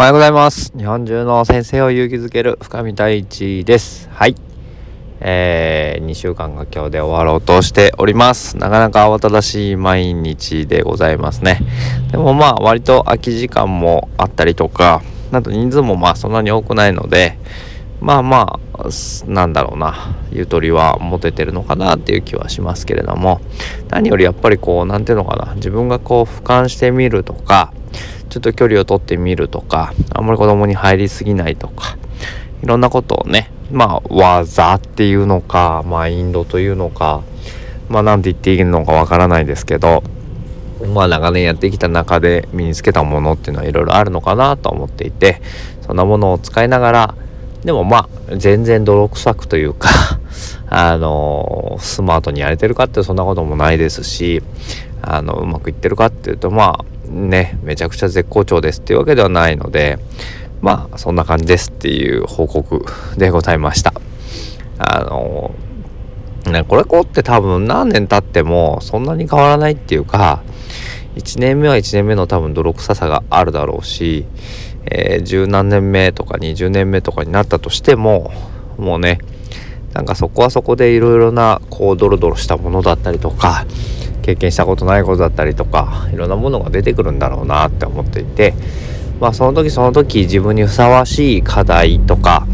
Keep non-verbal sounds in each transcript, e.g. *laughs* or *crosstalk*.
おはようございます。日本中の先生を勇気づける深見太一です。はい。えー、2週間が今日で終わろうとしております。なかなか慌ただしい毎日でございますね。でもまあ割と空き時間もあったりとか、なんと人数もまあそんなに多くないので、まあまあ、なんだろうな、ゆとりは持ててるのかなっていう気はしますけれども、何よりやっぱりこう、なんていうのかな、自分がこう俯瞰してみるとか、ちょっと距離を取ってみるとか、あんまり子供に入りすぎないとか、いろんなことをね、まあ、技っていうのか、マインドというのか、まあ、なんて言っていいのかわからないですけど、まあ、長年やってきた中で身につけたものっていうのはいろいろあるのかなと思っていて、そんなものを使いながら、でもまあ、全然泥臭くというか *laughs* あのスマートにやれてるかってそんなこともないですし、あの、うまくいってるかっていうと、まあ、ねめちゃくちゃ絶好調ですっていうわけではないのでまあそんな感じですっていう報告 *laughs* でございました。あのねこれこうって多分何年経ってもそんなに変わらないっていうか1年目は1年目の多分泥臭さがあるだろうし、えー、十何年目とか20年目とかになったとしてももうねなんかそこはそこでいろいろなこうドロドロしたものだったりとか経験したことないことだったりとかいろんなものが出てくるんだろうなって思っていてまあその時その時自分にふさわしい課題とか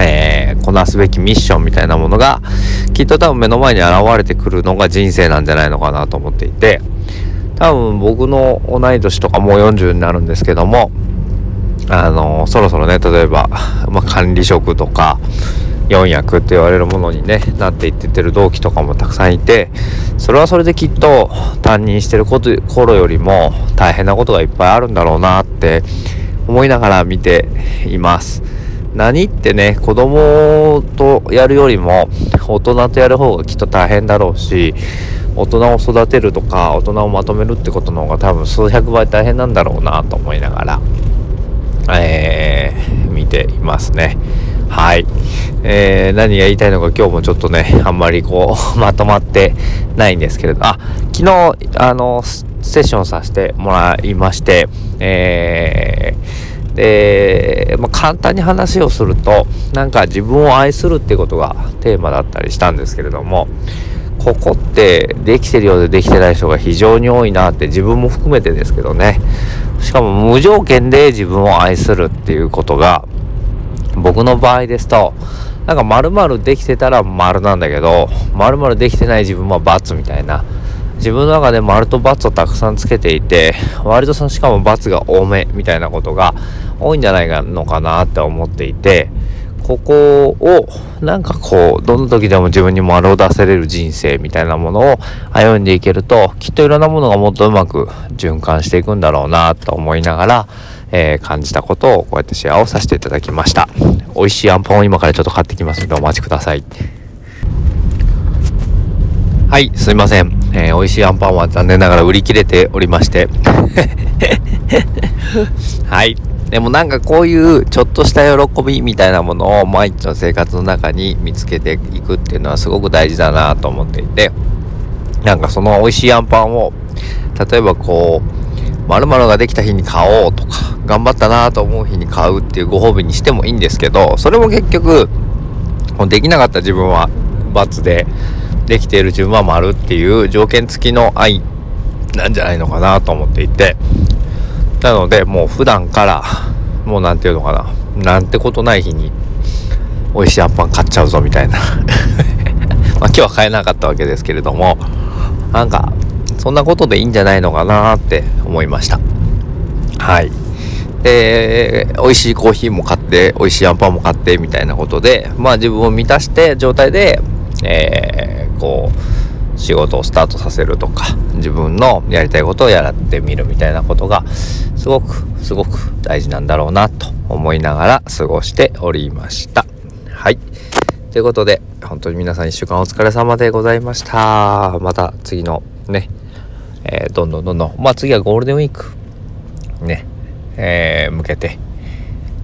えー、こなすべきミッションみたいなものがきっと多分目の前に現れてくるのが人生なんじゃないのかなと思っていて多分僕の同い年とかもう40になるんですけどもあのそろそろね例えば、まあ、管理職とか4役って言われるものにねなっていっててる同期とかもたくさんいてそれはそれできっと担任してること頃よりも大変なことがいっぱいあるんだろうなって思いながら見ています何ってね子供とやるよりも大人とやる方がきっと大変だろうし大人を育てるとか大人をまとめるってことの方が多分数百倍大変なんだろうなと思いながらえー、見ていますね。はい。えー、何が言いたいのか今日もちょっとね、あんまりこう、*laughs* まとまってないんですけれど、あ、昨日、あの、セッションさせてもらいまして、えー、で、まあ、簡単に話をすると、なんか自分を愛するってことがテーマだったりしたんですけれども、ここってできてるようでできてない人が非常に多いなって自分も含めてですけどねしかも無条件で自分を愛するっていうことが僕の場合ですとなんか丸々できてたら丸なんだけど丸々できてない自分は×みたいな。自分の中で丸と×をたくさんつけていて割とそのしかも×が多めみたいなことが多いんじゃないのかなって思っていてここをなんかこうどの時でも自分に丸を出せれる人生みたいなものを歩んでいけるときっといろんなものがもっとうまく循環していくんだろうなと思いながら、えー、感じたことをこうやってシェアをさせていただきました。美味しいアンパンを今からちょっと買ってきますのでお待ちください。はいすいません、えー、美味しいアンパンは残念ながら売り切れておりまして。*laughs* はい。でもなんかこういうちょっとした喜びみたいなものを毎日の生活の中に見つけていくっていうのはすごく大事だなと思っていて。なんかその美味しいあんパンを例えばこう〇〇ができた日に買おうとか頑張ったなと思う日に買うっていうご褒美にしてもいいんですけどそれも結局できなかった自分は×でできている自分は丸っていう条件付きの愛なんじゃないのかなと思っていてなのでもう普段からもう何て言うのかななんてことない日に美味しいアンパン買っちゃうぞみたいな。*laughs* まあ今日は買えなかったわけですけれどもなんかそんなことでいいんじゃないのかなって思いました。はい。で美味しいコーヒーも買って美味しいアンパンも買ってみたいなことでまあ自分を満たして状態でえー、こう仕事をスタートさせるとか自分のやりたいことをやってみるみたいなことがすごくすごく大事なんだろうなと思いながら過ごしておりました。はい。ということで本当に皆さん1週間お疲れ様でございました。また次のね、えー、どんどんどんどん。まあ次はゴールデンウィーク。ね。えー、向けて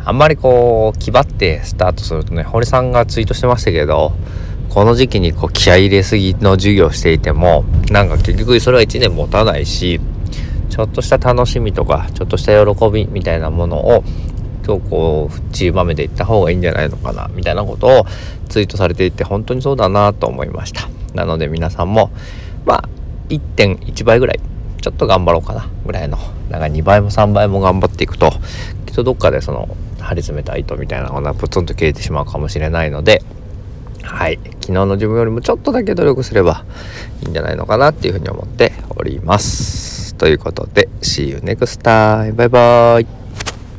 あんまりこう気張ってスタートするとね堀さんがツイートしてましたけどこの時期にこう気合入れすぎの授業していてもなんか結局それは1年持たないしちょっとした楽しみとかちょっとした喜びみたいなものを今日こうちりばめていった方がいいんじゃないのかなみたいなことをツイートされていて本当にそうだなと思いました。なので皆さんもまあ1.1倍ぐらいちょっと頑張ろうかなぐらいの。なんか2倍も3倍も頑張っていくときっとどっかでその張り詰めた糸みたいなものがポツンと切れてしまうかもしれないのではい。昨日の自分よりもちょっとだけ努力すればいいんじゃないのかなっていうふうに思っております。ということで See you next time バイバイ。